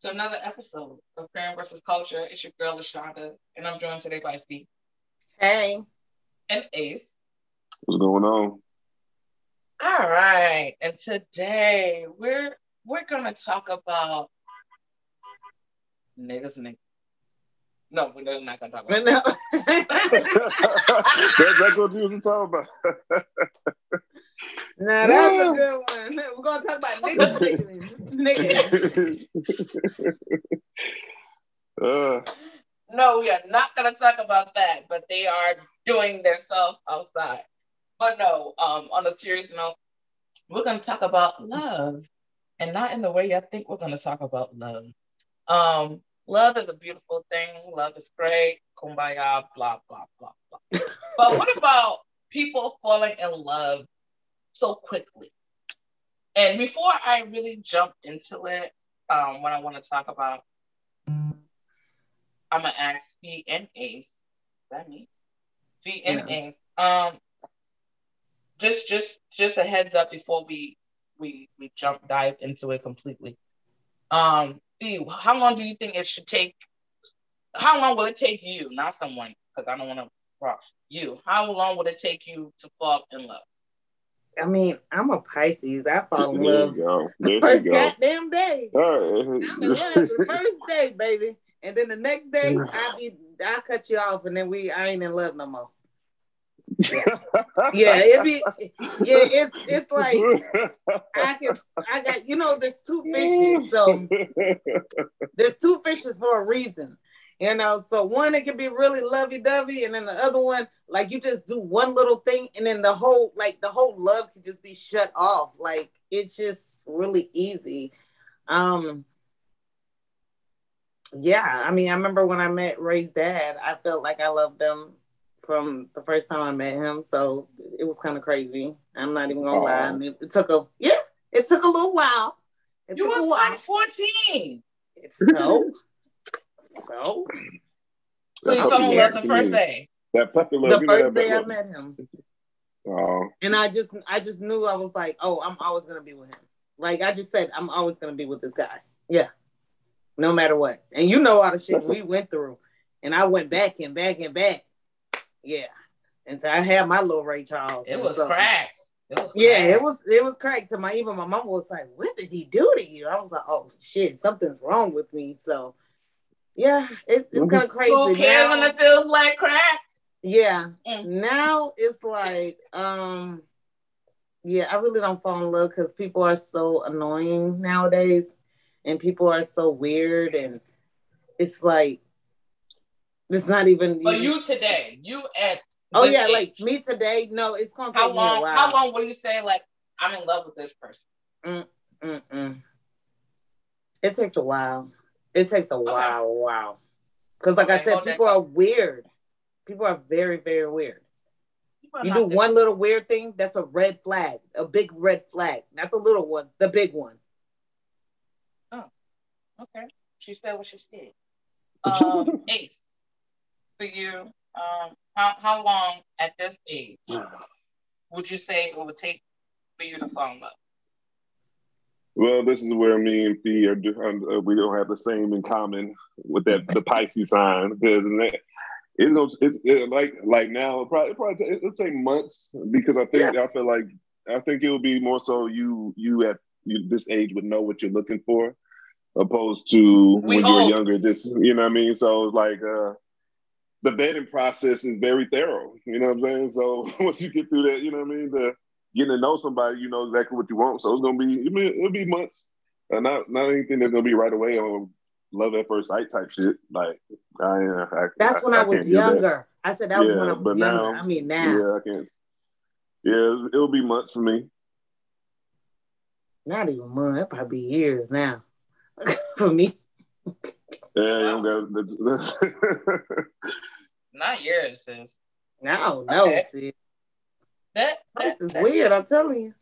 to another episode of Crayon versus Culture. It's your girl LaShonda, and I'm joined today by Fee Hey. and Ace. What's going on? All right, and today we're we're gonna talk about niggas niggas. No, we're not gonna talk about. But no. that, that's what you was talking about. now that's a good one. We're gonna talk about niggas, niggas, niggas. uh, No, we are not gonna talk about that, but they are doing themselves outside. But no, um, on a serious note, we're gonna talk about love, and not in the way I think we're gonna talk about love. Um, love is a beautiful thing. Love is great. Kumbaya, blah blah blah blah. but what about people falling in love so quickly? And before I really jump into it, um, what I want to talk about, I'm gonna ask Fee and Ace. That me? Fee and Ace. Um, just just just a heads up before we we we jump dive into it completely. Um, Fee, how long do you think it should take? How long will it take you, not someone, because I don't want to you. How long would it take you to fall in love? I mean, I'm a Pisces. I fall in love you go. There first goddamn day. All I'm in love the first day, baby. And then the next day, I be I cut you off, and then we I ain't in love no more. Yeah, it be yeah. It's it's like I can I got you know there's two fishes, so there's two fishes for a reason. You know, so one it can be really lovey dovey, and then the other one, like you just do one little thing, and then the whole like the whole love could just be shut off. Like it's just really easy. Um yeah, I mean, I remember when I met Ray's dad, I felt like I loved him from the first time I met him. So it was kind of crazy. I'm not even gonna lie. And it, it took a yeah, it took a little while. It You was like 14. So, so So you That fell in love love the first day. That puppy love. the first day I met him, Oh, and I just, I just knew I was like, oh, I'm always gonna be with him. Like I just said, I'm always gonna be with this guy. Yeah, no matter what. And you know all the shit we went through, and I went back and back and back. Yeah, and so I had my little Ray Charles. It was so- cracked. It was Yeah, it was it was cracked to my even my mom was like, What did he do to you? I was like, Oh shit, something's wrong with me. So yeah, it, it's kind of crazy. Who cares when it feels like crack? yeah. Mm. Now it's like, um, yeah, I really don't fall in love because people are so annoying nowadays and people are so weird and it's like it's not even But you today, you at Oh yeah, age, like me today. No, it's gonna take how me a long? while. How long will you say like I'm in love with this person? Mm, Mm-mm. It takes a while. It takes a while, wow. Because, like I said, people are weird. People are very, very weird. You do one little weird thing, that's a red flag, a big red flag. Not the little one, the big one. Oh, okay, she said what she said. Um, Ace, for you, um, how how long at this age would you say it would take for you to fall in love? Well, this is where me and Fee are. do- uh, we don't have the same in common with that the Pisces sign because it's it's it, like like now. It probably probably it'll take months because I think I feel like I think it will be more so you you at you, this age would know what you're looking for, opposed to We when you were younger. Just you know what I mean. So it's like uh, the vetting process is very thorough. You know what I'm saying. So once you get through that, you know what I mean. The getting to know somebody, you know exactly what you want. So it's gonna be I mean, it'll be months. Uh, not not anything that's gonna be right away on love at first sight type shit. Like I, I That's when I, was can't that. younger. I said that was when I was but younger. now- I mean, now. Yeah, I can't. Yeah, it'll, it'll be months for me. Not even months. It probably be years now for me. Yeah, you don't got. Not years, sis. No, no, Okay. sis. That, that This is that- weird. I'm telling you.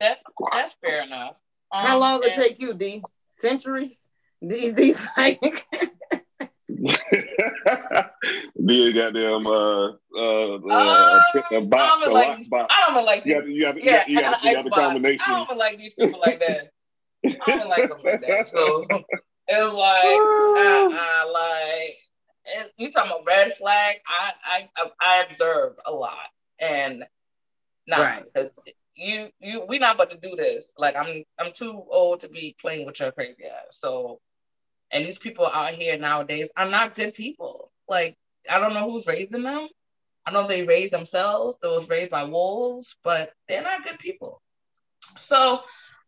That, that's fair enough. How Um, long it take you, D? Centuries? These these like Be a goddamn uh uh, uh, a, a box, I a don't like lock these. box. I don't even like You these. got you got you Yeah, you I got got you an got the combination. I don't even like these people like that. I don't even like them like that. So it was like, uh, uh, like it, you talking about red flag? I I I, I observe a lot, and nah, Right. 'cause you you we not about to do this. Like I'm I'm too old to be playing with your crazy ass. So, and these people out here nowadays are not good people. Like I don't know who's raising them. I know they raised themselves. They was raised by wolves, but they're not good people. So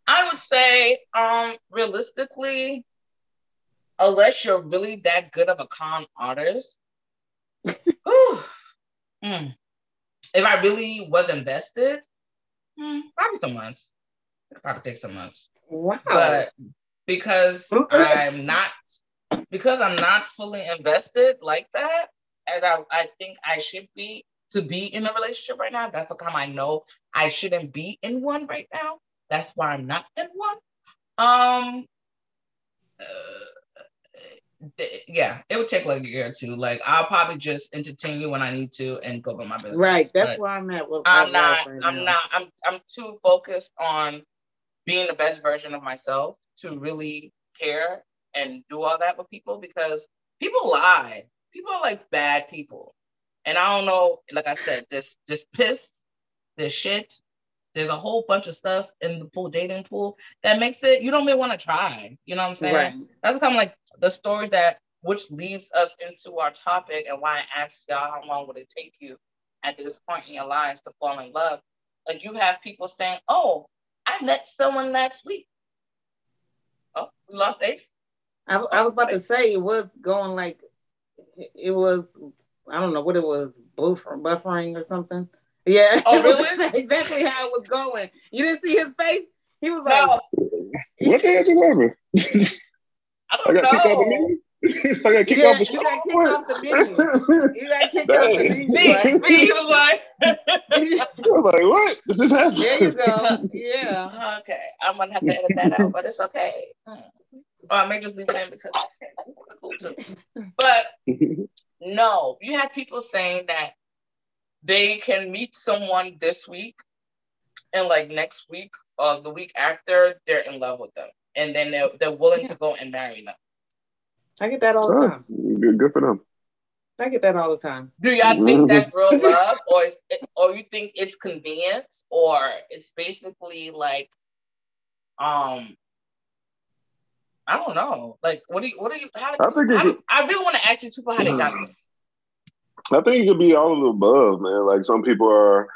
I would say, um, realistically, unless you're really that good of a con artist, whew, mm, if I really was invested, hmm, probably some months. It probably take some months. wow. But because I'm not because I'm not fully invested like that, and I, I think I should be to be in a relationship right now. That's the time I know I shouldn't be in one right now. That's why I'm not in one. Um uh, th- yeah, it would take like a year or two. Like I'll probably just entertain you when I need to and go about my business. right. That's But- where I'm at with I'm not. right I'm now. not. I'm. I'm too focused on being the best version of myself to really care and do all that with people because people lie. People are like bad people, and I don't know. Like I said, this this piss, this shit. There's a whole bunch of stuff in the pool dating pool that makes it you don't even want to try. You know what I'm saying? Right. that's kind of like the stories that which leads us into our topic and why I asked y'all how long would it take you at this point in your lives to fall in love. Like you have people saying, "Oh, I met someone last week." Oh, we lost Ace. I, I was about to say it was going like it- was. I don't know what it was, buffer, buffering or something. Yeah. Oh, it was really? exactly how it was going. You didn't see his face. He was like, What the hell just happened? I I don't got kicked off the know. menu. I got kicked Yeah, off the you got kicked off the menu. You got kicked off the Dang. menu. Me, right? he was like, I was like, what? Did this happen? There you go. Yeah. okay, I'm gonna have to edit that out, but it's okay. Mm. Or I may just leave it in because cool too. But no, you have people saying that they can meet someone this week and like next week or the week after they're in love with them and then they're, they're willing to go and marry them I get that all the Oh, time. good, good for them. I get that all the time. do y'all think that's real love or is it, or you think it's convenience or it's basically like um I don't know. Like, what do you, what do you, how do I think how do, I really want to ask these people how they got there. I think it could be all of the above, man. Like some people are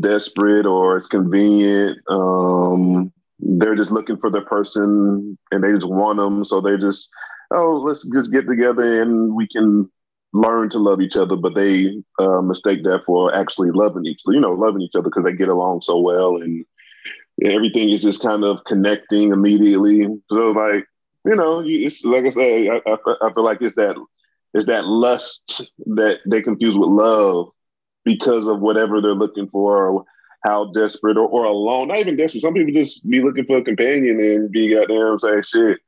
desperate or it's convenient. Um, they're just looking for the person and they just want them, so they just oh, let's just get together and we can learn to love each other. But they uh, mistake that for actually loving each, other, you know, loving each other because they get along so well and everything is just kind of connecting immediately. So like, you know, it's like I say, I, I, I feel like it's that it's that lust that they confuse with love because of whatever they're looking for or how desperate or, or alone. Not even desperate. Some people just be looking for a companion and be goddamn say shit.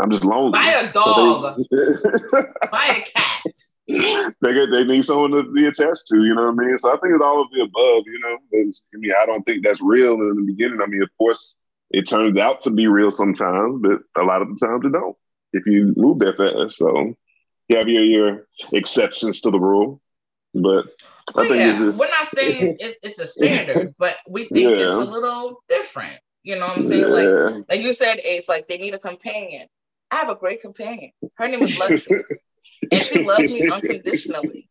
I'm just lonely. Buy a dog, buy a cat. they get they need someone to be attached to, you know what I mean? So I think it's all of the above, you know. It's- I mean, I don't think that's real in the beginning. I mean, of course, it turns out to be real sometimes, but a lot of the times it don't. If you move that fast, so you have your your exceptions to the rule, but I think yeah, it's just we're not saying it, it's a standard, but we think it's a little different. You know what I'm saying? Like, yeah. like you said, Ace, like they need a companion. I have a great companion. Her name is Luxury, and she loves me unconditionally.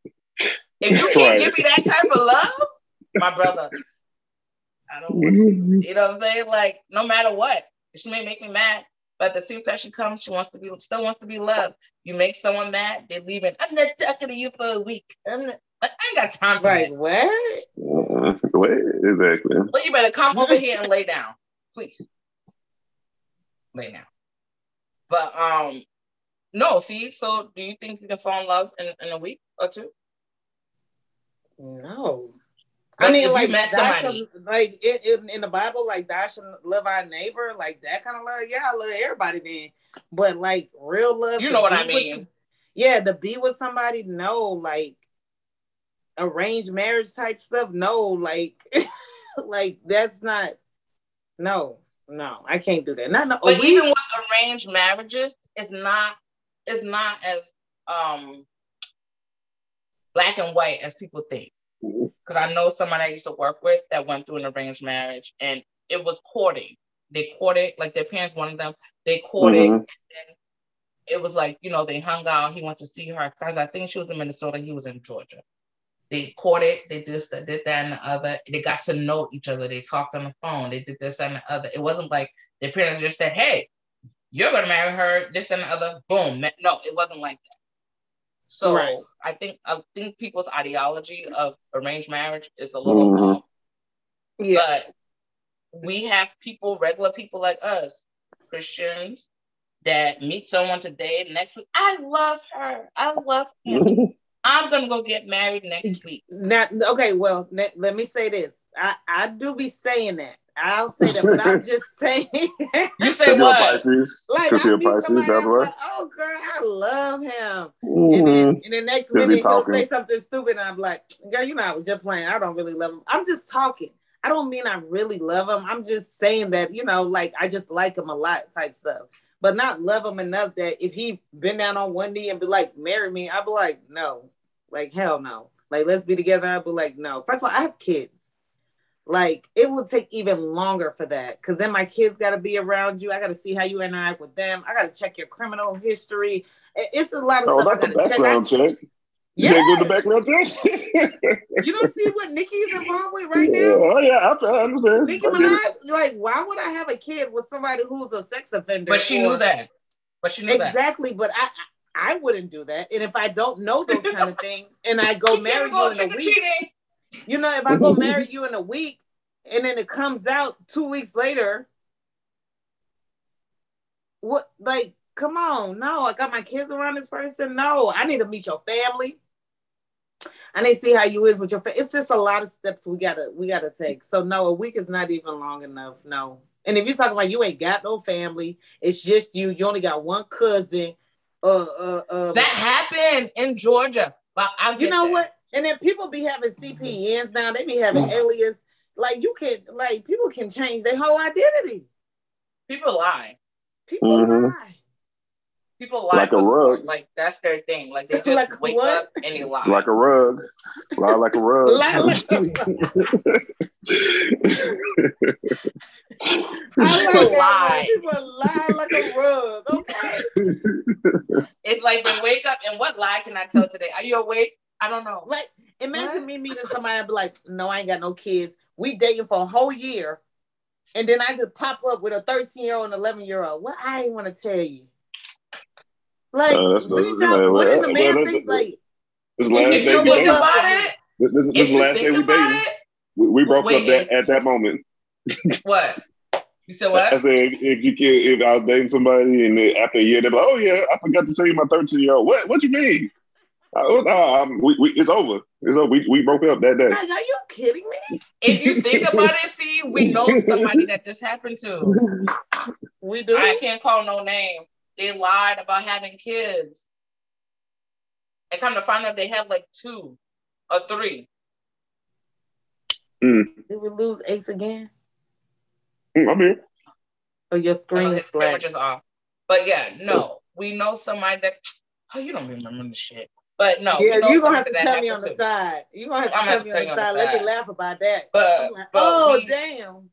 If you can't Right. give me that type of love, my brother, I don't. it. Mm-hmm. You know what I'm saying? Like, no matter what, she may make me mad, but at the same time she comes, she wants to be, still wants to be loved. You make someone mad, they're leaving. I'm not talking to you for a week. I'm not, I ain't got time for Right. that. What? Uh, exactly. Well, you better come over here and lay down, please. Lay down. But um, No, Fee. So, do you think you can fall in love in, in a week or two? No. I mean, like, somebody- shall- like it, it, in the Bible, like thou shall love our neighbor, like that kind of love. Yeah, I love everybody then. But like real love, You know what I mean. some- yeah, to be with somebody, no, like arranged marriage type stuff, no, like, like that's not, no, no, I can't do that. Not no, But we- even with arranged marriages, it's not it's not as um black and white as people think. Because I know somebody I used to work with that went through an arranged marriage and it was courting. They courted, like their parents wanted them, they courted, Mhm. and then it was like, you know, they hung out, he went to see her because I think she was in Minnesota, he was in Georgia. They courted, they did this, did that, and the other. They got to know each other. They talked on the phone. They did this and the other. It wasn't like their parents just said, "Hey, you're gonna marry her." This and the other. Boom. No, it wasn't like that. So Right. I think I think people's ideology of arranged marriage is a little Mhm. off. yeah, But we have people, regular people like us, Christians, that meet someone today. Next week, I love her. I love him. I'm gonna go get married next week. Not okay. Well, let, let me say this. I I do be saying that. I'll say that, but I'm just saying. You say Because you're a what? Pisces. like I you're meet Pisces, somebody, that's I'm like, oh girl, I love him. And Mhm. then and the next Just be minute he'll say something stupid, and I'm like, girl, you know, I was just playing. I don't really love him. I'm just talking. I don't mean I really love him. I'm just saying that, you know, like I just like him a lot type stuff. But not love him enough that if he been down on one knee and be like, marry me, I'd be like, no. Like hell no. Like let's be together. I'd be like, no. First of all, I have kids. Like it will take even longer for that because then my kids got to be around you. I got to see how you interact with them. I got to check your criminal history. It's a lot of Oh, stuff I that's a got to check. I, background check. You yes. can't do the background check. You don't see what Nicki's involved with right now? Oh yeah, I, I understand. Nicki I get it. Minaj, like, why would I have a kid with somebody who's a sex offender? But she or- knew that. But she knew that. Exactly, but I, I I wouldn't do that. And if I don't know those kind of things, and I go You marry go you in a week, treating. You know, if I go marry you in a week, and then it comes out two weeks later, what? Like, come on, no, I got my kids around this person. No, I need to meet your family. I need to see how you is with your family. It's just a lot of steps we gotta we gotta take. So no, a week is not even long enough. No. And if you're talking about you ain't got no family, it's just you. You only got one cousin. Uh, uh, uh. That happened in Georgia. But you know that. what? And then people be having CPNs now. They be having alias. Like you can, like people can change their whole identity. People lie. People Mhm. lie. People lie. Like a rug. Like that's their thing. Like they just Like wake what? up and they lie. Like a rug. Lie like a rug. Lie like a I like that. Lie. People lie like a rug. Okay. it's like they wake up and what lie can I tell today? Are you awake? I don't know. Like imagine What? me meeting somebody and be like, no, I ain't got no kids. We dating for a whole year. And then I just pop up with a 13 year old and 11 year old. What I ain't want to tell you. Like, Uh, what did y'all, what did the man that's- think? Like, This last If day you we think dating. about it, This, this, this is the last day we dated. We, we broke Wait, up that, at that moment. what? You said what? I said if you can, if I was dating somebody and after a year they're like, oh yeah, I forgot to tell you my 13 year old. What? What you mean? I, was- uh, we, we, it's over. It's over. We, we broke up that day. like, are you kidding me? If you think about it, see, we know somebody that this happened to. We do. I can't call no name. They lied about having kids. And come to find out they had like two or three. Did we lose Ace again? Mm, I'm here. Or your Oh, screen is camera black? just off. But yeah, no, we know somebody that. Oh, you don't remember the shit. But no, we Yeah, know you're gonna have to tell me on happened the side. You're gonna have to tell gonna me on the side. you on the Let me laugh about that. But, like, but oh we- damn.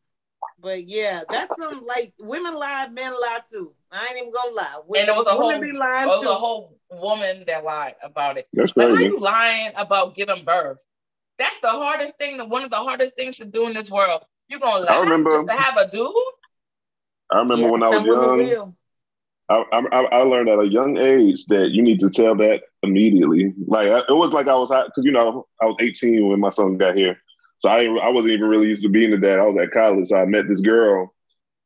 But yeah, that's some like women lie, men lie too. I ain't even gonna lie. And it was a whole, be lying it was too. a whole woman that lied about it. That's Like, how you lying about giving birth? That's the hardest thing. One of the hardest things to do in this world. You gonna lie I remember- just to have a dude? I remember Yeah, when I was young, will. I, I, I learned at a young age that you need to tell that immediately. Like I, it was like I was because you know I was 18 when my son got here, so I I wasn't even really used to being a dad. I was at college, so I met this girl,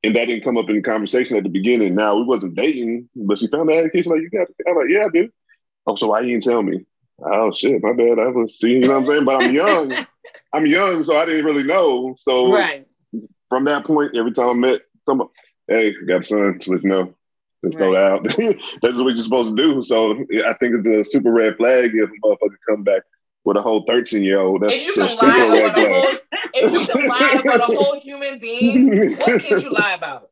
and that didn't come up in the conversation at the beginning. Now we wasn't dating, but she found the education like you got. I'm like, yeah, I do. Oh, so why you didn't tell me? Oh shit, my bad. I was seeing, you know what I'm saying? But I'm young. I'm young, so I didn't really know. So right. from that point, every time I met someone, hey, got a son, just you know. Just throw it out. That's what you're supposed to do. So I think it's a super red flag if a motherfucker come back with a whole 13 year old. That's If you a can super lie red about a flag. whole, if you can lie about a whole human being, what can't you lie about?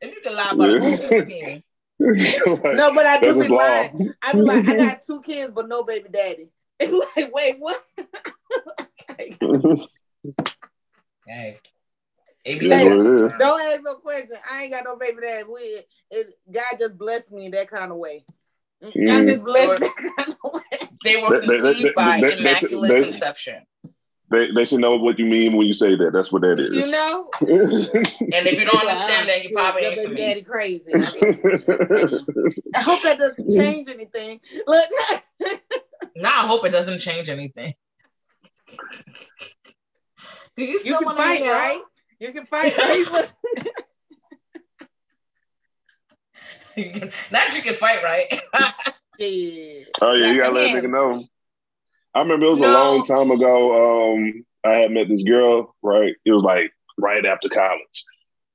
If you can lie about a whole human being, Like, No, but I do that's be lying. I be like, I got two kids, but no baby daddy. It's like, wait, what? Okay. hey, That's Hey. what it is. Don't ask no question. I ain't got no baby daddy. We, it, God just blessed me in that kind of way. God Mm. just blessed that kind of way. they were That- that- that- conceived by that- that's- immaculate that- conception. They, they should know what you mean when you say that. That's what that is. You know? And if you don't understand that, you probably your ain't for baby me. daddy crazy. I hope that doesn't change anything. Look, Now I hope it doesn't change anything. Do you you still can want to fight, right? You can fight, right? You can- Not that you can fight, right? Shit. Oh yeah, you gotta let a nigga know. I remember it was a long time ago. Um, I had met this girl. Right, it was like right after college,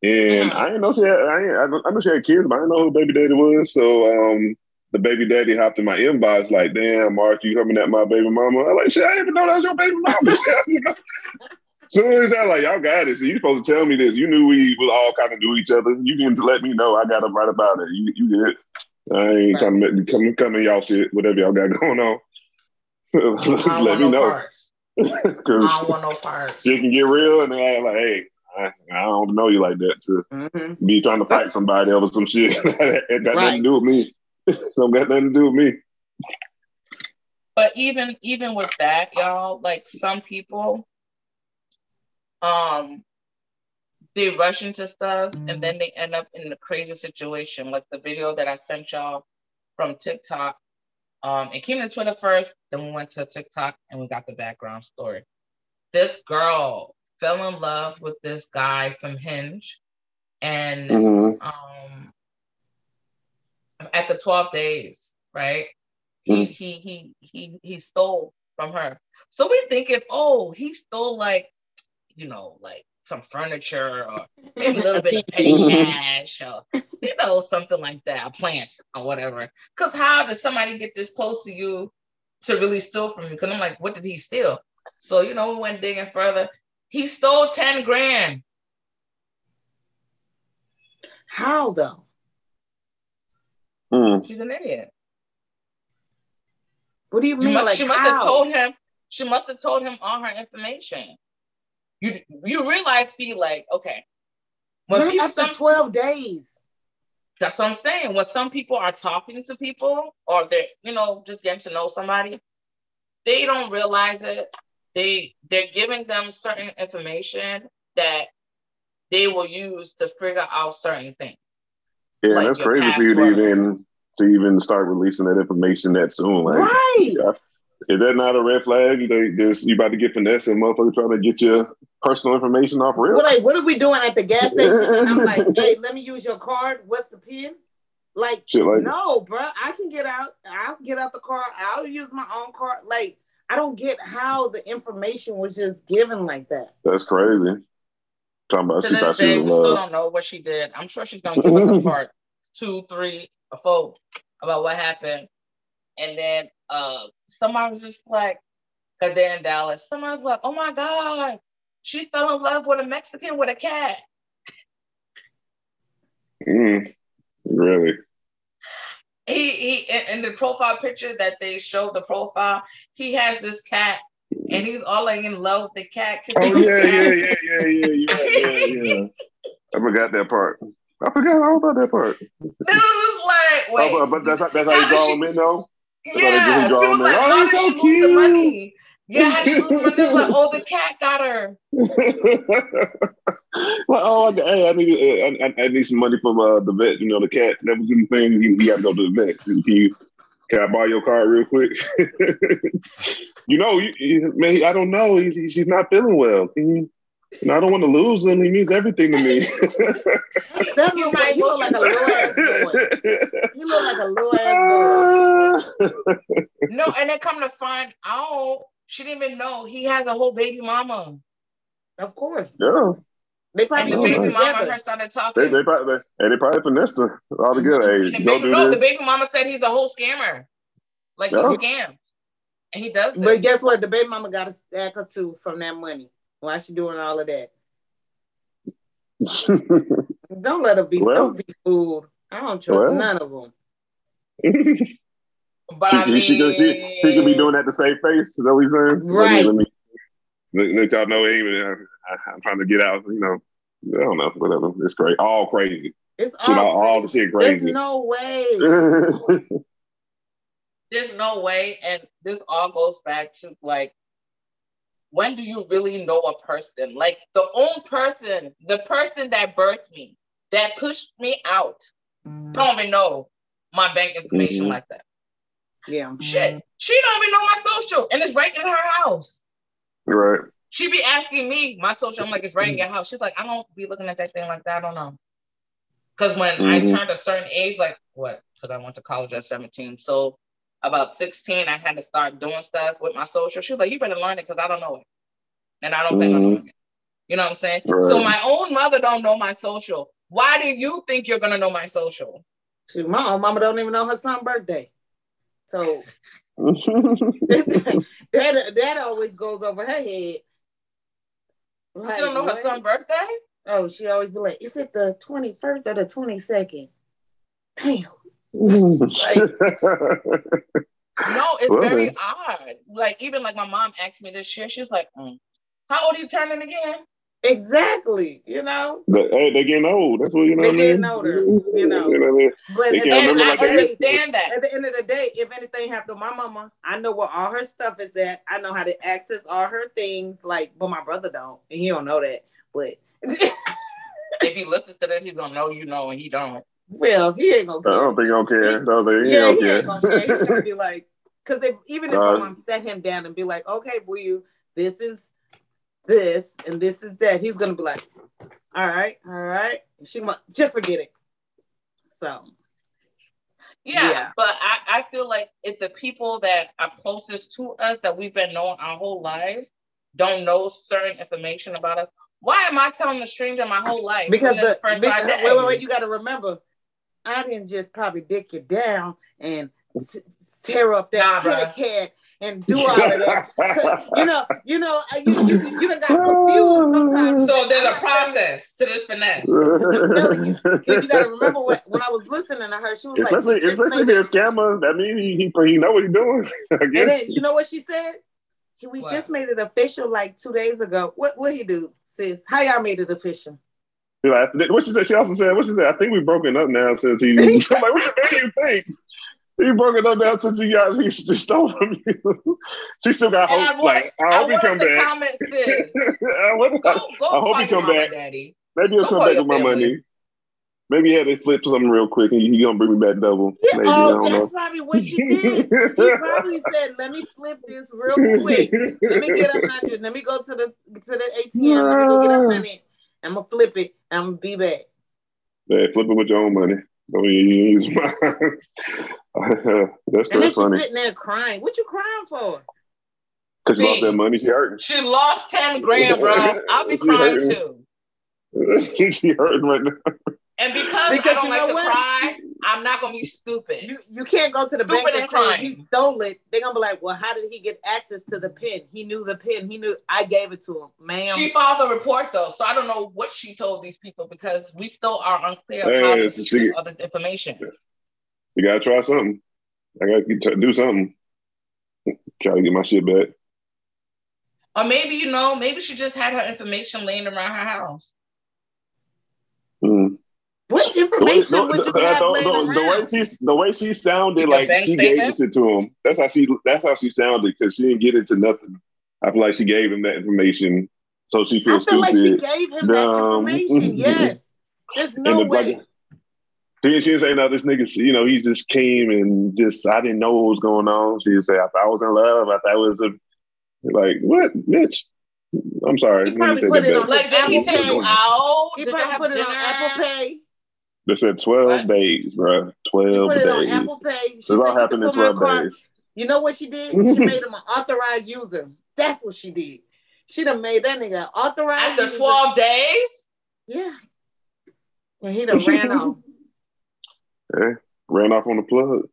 and Mhm. I didn't know she had. I, ain't, I, know- I know she had kids, but I didn't know who baby daddy was. So um, the baby daddy hopped in my inbox like, "Damn, Mark, you coming at my baby mama?" I'm like, "Shit, I didn't even know that was your baby mama." Shit, I didn't know. Soon as I like, y'all got it. So you supposed to tell me this. You knew we was all kind of knew each other. You didn't let me know. I got to write about it. You, you good. I ain't trying to make, come, come in y'all shit, whatever y'all got going on. Let want me no know. parts. I Because don't want no parts. shit can get real and then I like, hey, I, I don't know you like that to Mhm. be trying to fight somebody over some shit. it got nothing to do with me. Don't got nothing to do with me. But even even with that, y'all, like some people, um, they rush into stuff and then they end up in a crazy situation. Like the video that I sent y'all from TikTok. Um, it came to Twitter first, then we went to TikTok and we got the background story. This girl fell in love with this guy from Hinge, and Mhm. um at the 12 days, right? He Mm. he he he he stole from her. So we thinking, oh, he stole like, you know, like some furniture or maybe a little bit of petty cash or you know, something like that, plants or whatever. Cause how does somebody get this close to you to really steal from you? Because I'm like, what did he steal? So you know, we went digging further. He stole 10 grand. How though? Mm. She's an idiot. What do you You mean? must, like she must how? have told him. She must have told him all her information. You you realize, be like, okay. When people, after some, 12 days. that's what I'm saying. When some people are talking to people or they're, you know, just getting to know somebody, they don't realize it. They they're giving them certain information that they will use to figure out certain things. Yeah, Like that's your crazy for you to even to even start releasing that information that soon. Like, right. Is that not a red flag? They just you about to get finesse and motherfucker trying to get your personal information off real? What, like, what are we doing at the gas station? And I'm like, hey, let me use your card. What's the pin? Like, like no, bro. I can get out. I'll get out the car. I'll use my own card. Like, I don't get how the information was just given like that. that's crazy. Talking about To she this thought she was we in still don't know what she did. I'm sure she's gonna give us a part two, three, or four about what happened. And then uh somebody was just like, cause they're in Dallas, somebody was like, oh my God, she fell in love with a Mexican with a cat. Mm, really? He he in, the profile picture that they showed the profile, he has this cat and he's all like in love with the cat. Oh yeah, yeah, yeah, yeah, yeah, yeah, yeah, yeah. I forgot that part. I forgot all about that part. It was just like, wait. Oh, but, but that's that's how you how them she- in, though. Yeah, people was like, Oh, how he's did so she lose the cute. money? Yeah, how did she lose the money? Was like, oh, the cat got her. well, oh, hey, I need I, I, I need some money from uh, the vet. You know, the cat that was in the thing. He, he got to go to the vet. Can you? Can I borrow your card real quick? you know, you, you, man, I don't know. He, he- she's not feeling well. Can you? And I don't want to lose him. He means everything to me. That look like you look like a little ass boy. You look like a little ass boy. No, and then come to find out, she didn't even know he has a whole baby mama. Of course. yeah. They And probably the know, baby man. mama and together. her started They, talking. they probably they, and they probably finessed her all together. And Hey, the go baby, do no, the baby mama said he's a whole scammer. Like Yeah. he's scammed. And he does this. But guess what? The baby mama got a stack or two from that money. Why is she doing all of that? Don't let her be. Well- don't be fooled. I don't trust Well. none of them. but I mean, she, could, she, she could be doing that to save face. Is that what you're saying? Right. Let me, let, me- let, let y'all know, hey, man, uh, I, I'm trying to get out. You know, I don't know, whatever. It's crazy. All crazy. It's You know, all, all the shit crazy. There's no way. there's no way, and this all goes back to like, when do you really know a person? Like the own person, the person that birthed me, that pushed me out, don't even know my bank information Mhm. like that. Yeah. Shit, she don't even know my social, and it's right in her house. right. She be asking me my social. I'm like, it's right in your house. She's like, I don't be looking at that thing like that. I don't know. Because when I Mhm. turned a certain age, like what? Because I went to college at 17. So about 16, I had to start doing stuff with my social. She was like, you better learn it because I don't know it. And I don't plan on Mhm. knowing it. You know what I'm saying? So my own mother don't know my social. Why do you think you're gonna know my social? Shoot, my own mama don't even know her son's birthday. So that that always goes over her head. Like, You don't know her what? son's birthday? Oh, she always be like, "Is it the twenty first or the twenty second? Damn. No, it's Well, very then. odd. Like even like my mom asked me this year, she's like, mm, "How old are you turning again?" Exactly. You know. But, hey, they getting old. That's what you know. They what I mean? getting older, you know. what I mean? But They can't the, end remember of like the I day, used to. Understand that. at the end of the day, if anything happened to my mama, I know where all her stuff is at. I know how to access all her things. Like, but my brother don't, and he don't know that. But If he listens to this, he's gonna know you know, and he don't. Well, he ain't gonna. I Care. don't think he'll care. I don't think he yeah, don't he ain't gonna care. He's gonna be like, because if, even if Uh, my mom sat him down and be like, okay, will you, this is this and this is that, he's gonna be like, all right, all right. And she might just forget it. So Yeah, Yeah. but I, I feel like if the people that are closest to us that we've been knowing our whole lives don't know certain information about us, why am I telling a stranger my whole life? because within the first be- five wait, wait, wait, you got to remember, I didn't just probably dick you down and s- tear up that Nah, kitty cat and do all of that. you know, you know, uh, you you, you done got confused sometimes. So there's a process to this finesse. I'm telling you, Because you got to remember what when I was listening to her, she was especially like, we just especially made if it. you're a scammer, that means he, he he know what he's doing. I And guess. then you know what she said? He- We What? just made it official like two days ago. What what he do, sis? How y'all made it official? Like, what she said? She also said, what she said? I think we've broken up now since he. I'm like, what do you think? He broken up now since he got he stole from you. she still got And hope. want, Like I I hope he come back. I hope- Go, go I hope he come back. daddy. Maybe he'll Go come back with my family. money. Maybe he had to flip something real quick and he gonna bring me back double. Yeah, Maybe, oh, that's know. probably what she did. He probably said, "Let me flip this real quick. Let me get a hundred. Let me go to the to the ATM. Let me go get a hundred. I'm gonna flip it. I'm gonna be back." Yeah, flip it with your own money. Don't you use mine. That's And then pretty she's funny. sitting there crying. What you crying for? Because you lost that money, she hurting. She lost 10 grand, bro. I'll be She crying hurting. too. she hurting right now. And because, Because I don't you like know to what? cry, I'm not gonna be stupid. You you can't go to the Stupid bank and and say he stole it. They're gonna be like, "Well, how did he get access to the pin? He knew the pin. He knew I gave it to him, ma'am." She filed the report though, so I don't know what she told these people because we still are unclear of how Hey, to she- all this information. You gotta try something. I gotta do something. Try to get my shit back. Or maybe you know, maybe she just had her information laying around her house. What The way, information the, would you the- have the- laying the- the way she the way she sounded Your like she statement? gave it to him. That's how she that's how she sounded because she didn't get into nothing. I feel like she gave him that information, so she feels. I feels feel like she stupid. gave him that um, information. Yes, there's no the way. fucking- She, she didn't say no. This nigga, you know, he just came and just I didn't know what was going on. She would say I thought I was in love. I thought it was a like what, bitch. I'm sorry. He probably put it back. on Like, did he Apple take Pay. you out? He y'all probably have put it on Apple Pay. They said 12 What? days, bro. 12 put it on days. Apple Pay. She This said, all "You happened in 12 days. You know what she did? She made him an authorized user. That's what she did. She done made that nigga authorized After user. 12 days? Yeah. And he done ran off. Hey, ran off on the plug.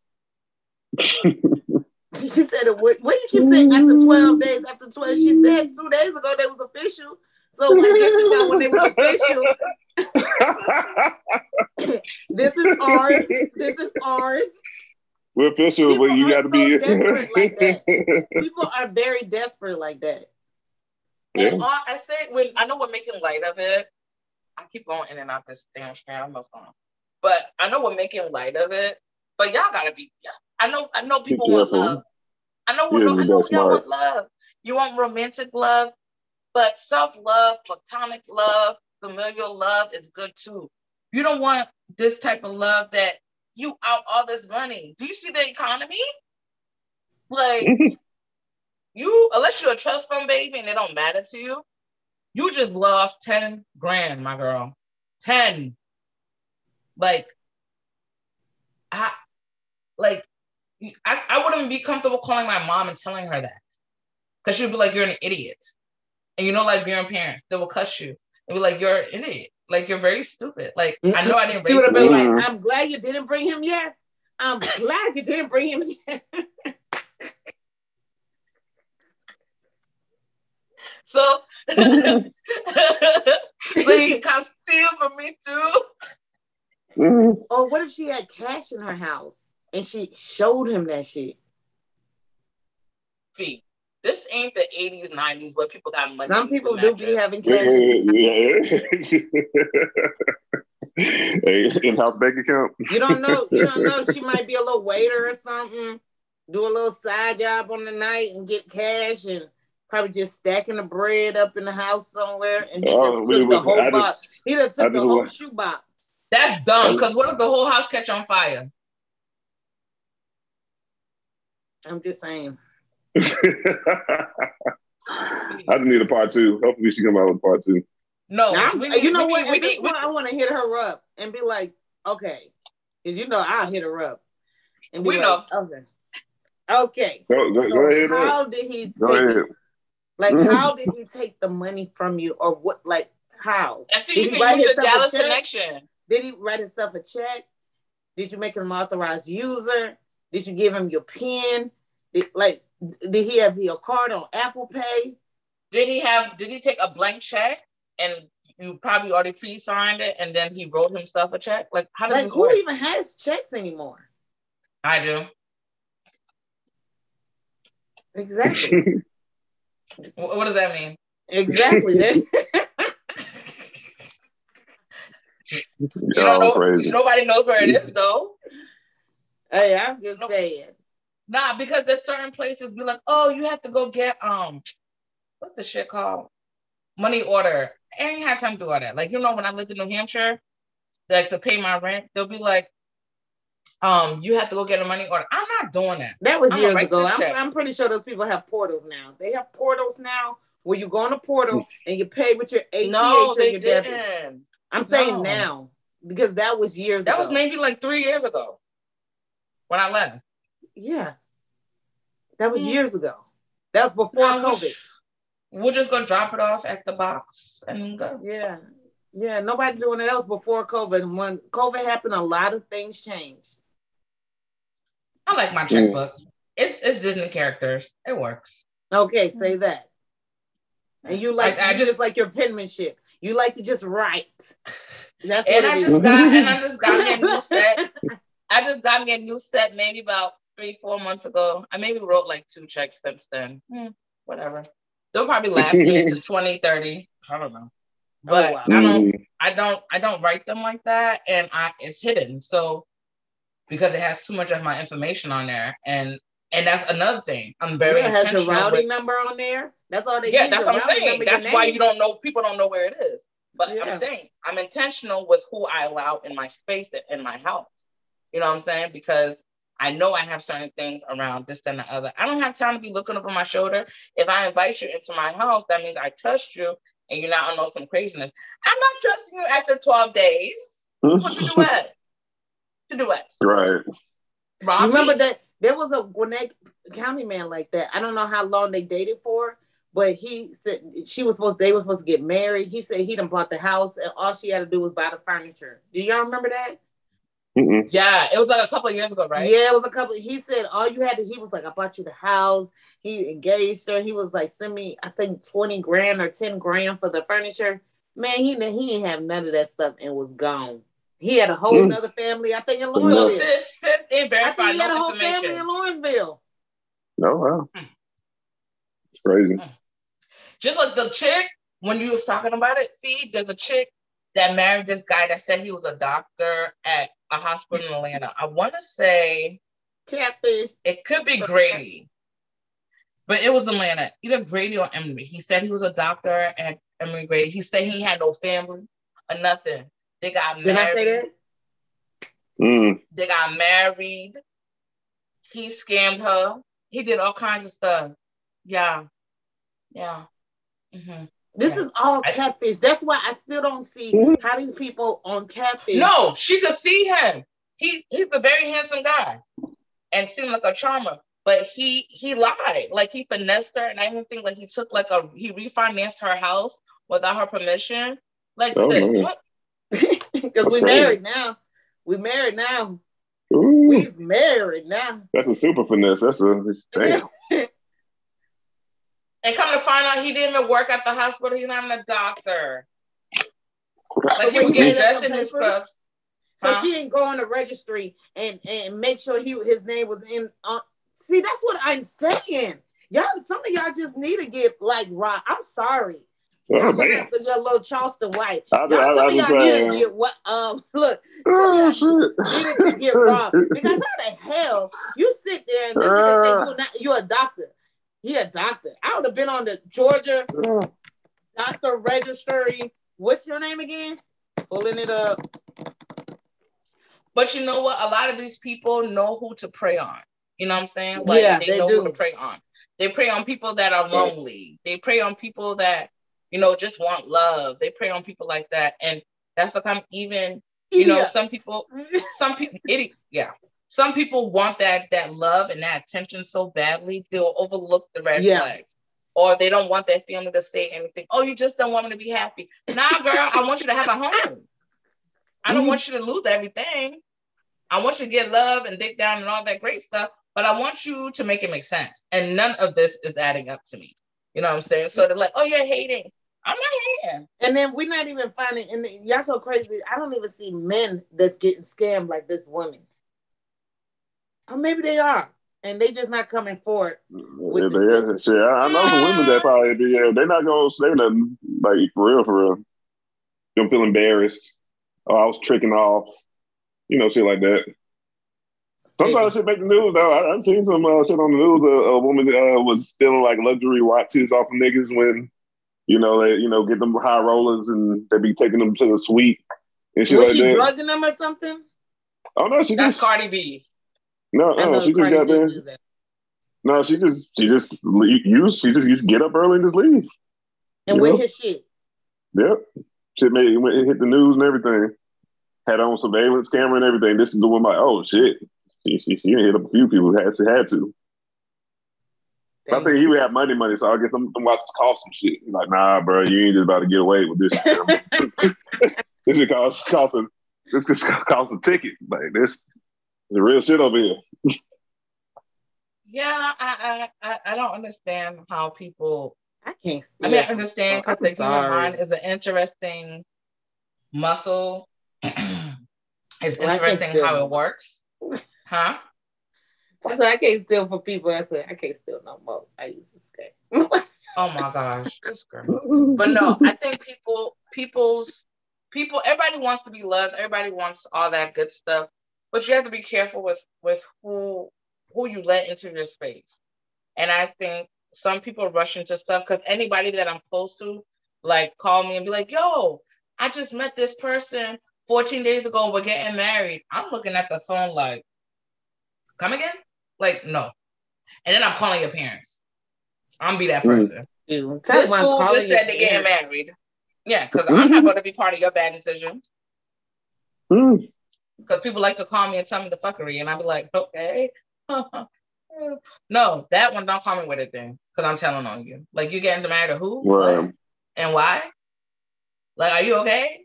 She said, what, what you keep saying after 12 days? After 12, she said two days ago they was official. So I guess she thought when they was official, this is ours. This is ours. We're official, People but you got to so be. desperate like that. People are very desperate like that. And all, I said when I know we're making light of it. I keep going in and out this damn screen. I'm not going. But I know we're making light of it. But y'all gotta be. Yeah, I know. I know people want love. I know. Yeah, no, I know y'all want love. You want romantic love, but self love, platonic love, familial love is good too. You don't want this type of love that you out all this money. Do you see the economy? Like you, unless you're a trust fund baby and it don't matter to you, you just lost 10 grand, my girl. 10. Like, I like I, I wouldn't be comfortable calling my mom and telling her that. Cause she'd be like, You're an idiot. And you know, like your parents, they will cuss you and be like, You're an idiot. Like you're very stupid. Like I know I didn't She raise would have you. been like, I'm glad you didn't bring him yet. I'm glad you didn't bring him yet. So, so you can steal from me too. Or what if she had cash in her house and she showed him that shit? Fee, This ain't the 80s, 90s where people got money. Some people the do be having cash. in- in-house bank account. You don't know. You don't know. She might be a little waiter or something. Do a little side job on the night and get cash and probably just stacking the bread up in the house somewhere. And he just Oh, took we- the whole I box. just- He done took the whole want- shoe box. That's dumb. Because what if the whole house catch on fire? I'm just saying. I just need a part two. Hopefully, she come out with part two. No, Now, we I'm- need- you know we what? need- we At this we- point, I want to hit her up and be like, okay, because you know I'll hit her up and be We like, okay, okay. Go, go, So go ahead. up. how did he Go take ahead. Like, Mhm. how did he take the money from you, or what? Like, how I think Did you he can write use your a Dallas connection. did he write himself a check? Did you make him an authorized user? Did you give him your PIN? Did, like, did he have your card on Apple Pay? Did he have? Did he take a blank check and you probably already pre-signed it, and then he wrote himself a check? Like, how does Like, this who work? even has checks anymore? I do. Exactly. What does that mean? exactly. You don't know. crazy. Nobody knows where it is though. hey, I'm just Nope. saying. Nah, because there's certain places be like, oh, you have to go get um, what's the shit called? Money order. I ain't had time to do all that. Like you know, when I lived in New Hampshire, like to pay my rent, they'll be like, um, you have to go get a money order. I'm not doing that. That was I'ma years ago. I'm. I'm pretty sure those people have portals now. They have portals now where you go on a portal and you pay with your ACH no, or they your debit. I'm saying No. now because that was years That ago. was maybe like three years ago when I left. Yeah. That was Mm. years ago. That was before No, COVID. sh- We'll just go drop it off at the box and go. Yeah. Yeah. Nobody doing it. That was before COVID. And when COVID happened, a lot of things changed. I like my checkbooks. It's it's Disney characters. It works. Okay, say that. And you like I- I you just- just like your penmanship. You like to just write. That's And what I it just is. got and I just got me a new set. I just got me a new set maybe about three, four months ago. I maybe wrote like two checks since then. Hmm, whatever. They'll probably last me into 20, 30. I don't know. But wow. I don't. I don't I don't write them like that and I it's hidden. So because it has too much of my information on there and and that's another thing. I'm very Yeah, it has your intentional routing with- number on there. That's all they yeah, need, that's what I'm saying. That's why you don't know people don't know where it is. But Yeah. I'm saying I'm intentional with who I allow in my space and in my house. You know what I'm saying? Because I know I have certain things around this and the other. I don't have time to be looking over my shoulder. If I invite you into my house, that means I trust you and you're not on some craziness. I'm not trusting you after 12 days. To do mm-hmm. what? To do what? Right. Rob Remember that there was a Gwinnett County man like that. I don't know how long they dated for, but he said she was supposed they were supposed to get married. He said he done bought the house and all she had to do was buy the furniture. Do y'all remember that? Mm-mm. Yeah, it was like a couple of years ago, right? Yeah, it was a couple. He said all you had to. He was like, I bought you the house. He engaged her. He was like, send me, I think twenty grand or ten grand for the furniture. Man, he he didn't have none of that stuff and was gone. He had a whole Mm. nother family. I think in So Lawrenceville. sis, sis didn't I verify think he had a whole family in Lawrenceville. No, wow. Hmm. It's crazy. Just like the chick, when you was talking about it, see, there's a chick that married this guy that said he was a doctor at a hospital in Atlanta. I want to say Catfish. it could be Grady, but it was Atlanta, either Grady or Emory. He said he was a doctor at Emory Grady. He said he had no family or nothing. They got married. Did I say that? Mm. They got married. He scammed her. He did all kinds of stuff. Yeah. Yeah. Mhm. This Yeah. is all catfish. That's why I still don't see Mhm. how these people on catfish. No, she could see him. He he's a very handsome guy and seemed like a charmer. But he he lied. Like he finessed her. And I even think like he took like a he refinanced her house without her permission. Like Oh, sis, what? because we married now. We married now. Ooh, We's married now. that's a super finesse. That's a damn. And come to find out he didn't even work at the hospital. He's not even a doctor. Like So he when would you get made up dressed in his papers? scrubs. So Huh? she didn't go on the registry and and make sure he his name was in. Uh, see, that's what I'm saying. Y'all, some of y'all just need to get like Rob. I'm sorry. Oh I'm gonna damn. have to get a little Charleston White. I, Y'all, I, some I of was y'all need to get what? Um, look, Oh needed to get Rob because how the hell you sit there and this nigga say Uh. you're not you're a doctor. He a doctor. I would have been on the Georgia doctor registry. What's your name again? Pulling it up. But you know what? A lot of these people know who to prey on. You know what I'm saying? Like Yeah, they, they know do. who to prey on. They prey on people that are lonely. They prey on people that, you know, just want love. They prey on people like that. And that's like I'm even, you know, some people, some people idiot, yeah. Some people want that that love and that attention so badly, they'll overlook the red Yeah. flags. Or they don't want their family to say anything. Oh, you just don't want me to be happy. Nah, girl, I want you to have a home. I don't Mhm. want you to lose everything. I want you to get love and dig down and all that great stuff, but I want you to make it make sense. And none of this is adding up to me. You know what I'm saying? So they're like, oh, you're hating. I'm not hating. And then we're not even finding, and y'all so crazy. I don't even see men that's getting scammed like this woman. Or maybe they are, and they just not coming forward. Yeah, the they, yeah, shit, I, I know some women that probably be, yeah, they're not gonna say nothing like for real, for real. Them feel embarrassed. Oh, I was tricking off, you know, shit like that. Sometimes shit make the news though. I, I've seen some uh, shit on the news. A, a woman uh, was stealing like luxury watches off of niggas when, you know, they you know get them high rollers and they be taking them to the suite and shit Was like she that. drugging them or something? oh no, she That's just Cardi B. no, know she just got there. No, she just she just use she just, just get up early and just leave. And You with his shit. Yep. Shit made it went- it hit the news and everything. Had on surveillance camera and everything. This is the one like, oh shit. She, she, she hit up a few people who had she had to. I think he would have money money, so I guess I'm about to cost some shit. He's like, nah, bro, you ain't just about to get away with this. shit. this should cost cost a this could cost a ticket. Like this the real shit over here. Yeah, I, I, I, I don't understand how people. I can't I steal. mean, I understand I'm because the human sorry. mind is an interesting muscle. it's Well, interesting how it works, huh? I said I can't steal for people. I said I can't steal no more. I used to scam. Oh my gosh, this girl. But no, I think people, people's, people, everybody wants to be loved. Everybody wants all that good stuff. But you have to be careful with with who who you let into your space. And I think some people rush into stuff because anybody that I'm close to, like, call me and be like, "Yo, I just met this person 14 days ago. We're getting married." I'm looking at the phone like, come again? Like, no. And then I'm calling your parents. I'm be that Mm. person. Dude, This fool just said your they getting married. Yeah, because I'm not going to be part of your bad decisions. Mm. Because people like to call me and tell me the fuckery, and I'll be like, okay. no, that one don't call me with it then, because I'm telling on you. Like you getting married to who? Right. What? And why? Like, are you okay?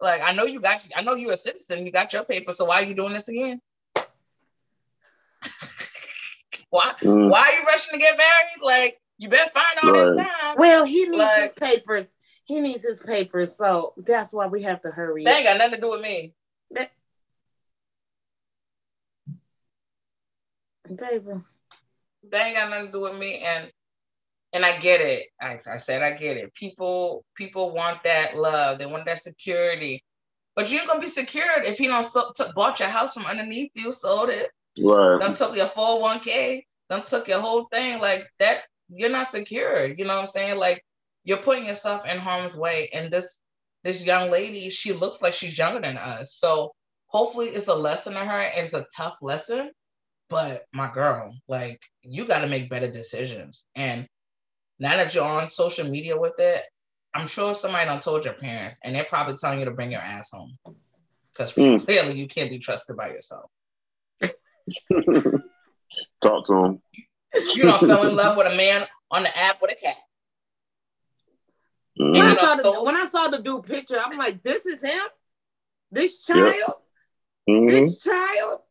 Like, I know you got, I know you're a citizen, you got your paper, so why are you doing this again? why? Mm. Why are you rushing to get married? Like, you been fine all this time. Well, he needs his papers. He needs his papers, so that's why we have to hurry. That ain't got nothing to do with me. Paper. That ain't got nothing to do with me. And and I get it. I, I said I get it. People people want that love. They want that security. But you ain't gonna be secured if he don't so, took, bought your house from underneath you, sold it, Right. done took your 401k, done took your whole thing. Like that, you're not secured. You know what I'm saying? Like you're putting yourself in harm's way. And this this young lady, she looks like she's younger than us. So hopefully it's a lesson to her. and It's a tough lesson. But my girl, like you got to make better decisions. And now that you're on social media with it, I'm sure somebody done told your parents, and they're probably telling you to bring your ass home because Mm. clearly you can't be trusted by yourself. Talk to him. You don't fell in love with a man on the app with a cat. When Mm. I saw the when I saw the dude picture, I'm like, this is him. This Yep. child. Mhm. This child.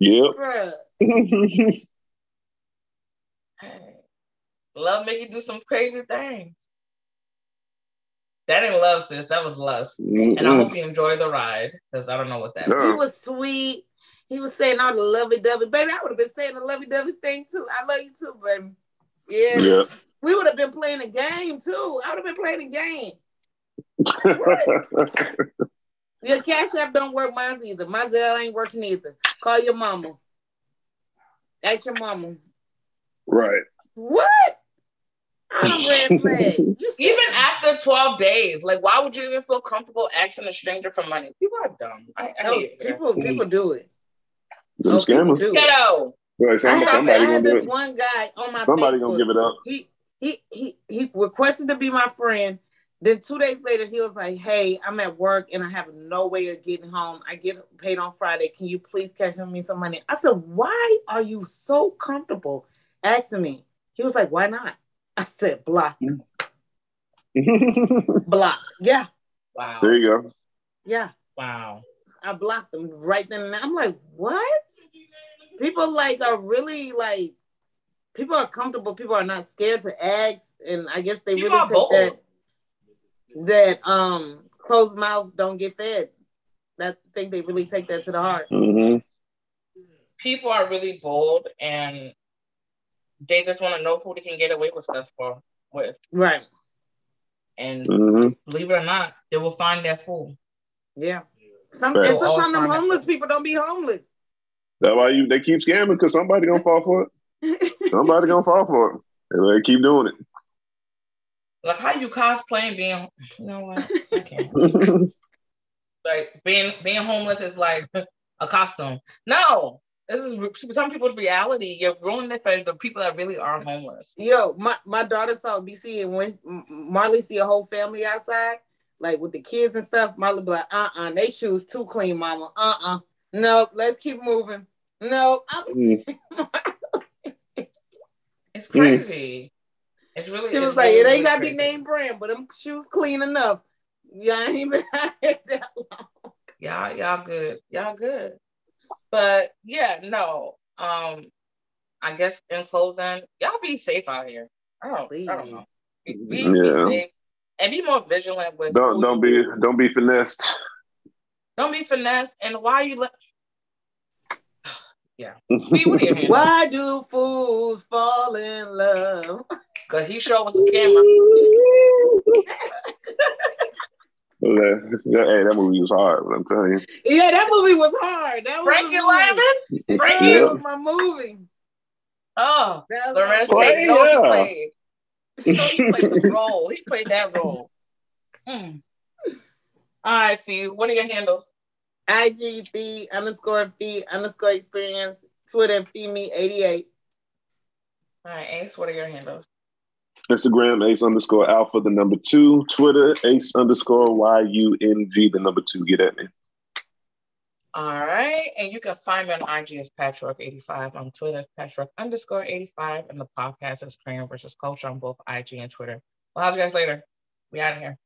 Yep. Bruh. Hey, love make you do some crazy things. That ain't love, sis. That was lust. And I hope you enjoy the ride because I don't know what that. Yeah. He was sweet. He was saying all the lovey dovey. Baby, I would have been saying the lovey dovey thing too. I love you too, baby. Yeah. Yeah. We would have been playing a game too. I would have been playing a game. Your cash app don't work, mine's either. My Zelle ain't working either. Call your mama. Ask your mama. right. What? I don't red flags. You Even after 12 days, like, why would you even feel comfortable asking a stranger for money? People are dumb. I, I No, hate it. people people do it. Them Oh, scammers. do it. Ghetto. Like, I some- had, somebody I gonna this it. one guy on my Somebody Facebook. gonna give it up. He he he he requested to be my friend. Then two days later, he was like, "Hey, I'm at work and I have no way of getting home. I get paid on Friday. Can you please cash me some money?" I said, "Why are you so comfortable asking me?" He was like, "Why not?" I said, "Block, block. Yeah, Wow. there you go. yeah." Wow. I blocked them right then and. I'm like, what? People like are really like people are comfortable. People are not scared to ask, and I guess they People really take bold. that that um closed mouth don't get fed. That I think they really take that to the heart. hmm People are really bold and they just want to know who they can get away with stuff for with. Right? And hmm believe it or not, they will find that fool. Yeah. Some Right. and sometimes them Alzheimer's. homeless people don't be homeless. That's why you they keep scamming because somebody gonna fall for it. Somebody gonna fall for it. And they keep doing Like how you cosplaying being you know what? I can't. like being being homeless is like a costume. No, this is some people's reality. You're ruining it for the people that really are homeless. Yo, my, my daughter saw BC and when Marley see a whole family outside, like with the kids and stuff, Marley be like, uh uh they shoes too clean, mama. Uh uh No, let's keep moving. No, I'm- It's Mm. crazy. It's really. She was like, really, it ain't really gotta be crazy. name brand, but them shoes clean enough. Yeah, I ain't been out here that long. Y'all, y'all good. Y'all good. But yeah, no. Um, I guess in closing, y'all be safe out here. I don't, I don't know. Be, be, be safe and be more vigilant with. don't don't be don't be finessed. don't be finessed. And why you let? yeah, be with your hand. Why do fools fall in love? Cause he sure was a scammer. that, that- hey, that movie was hard. But I'm telling you, Yeah, that movie was hard. That was Frankie a. Lymon. Frankie. that was my movie. Oh, That was Larenz my Tate, Tate. No, he played. No, he played the role. He played that role. Hmm. All right, Fee. What are your handles? IG the underscore fee underscore experience. Twitter, FeedMe88. All right, Ace, what are your handles? Instagram, ace underscore alpha, the number two. Twitter, ace underscore Y U N G, the number two. Get at me. All right. And you can find me on IG as Patchwork85, on Twitter as Patchwork underscore 85, and the podcast is Crayon versus Culture on both IG and Twitter. Well, how's you guys later? We out of here.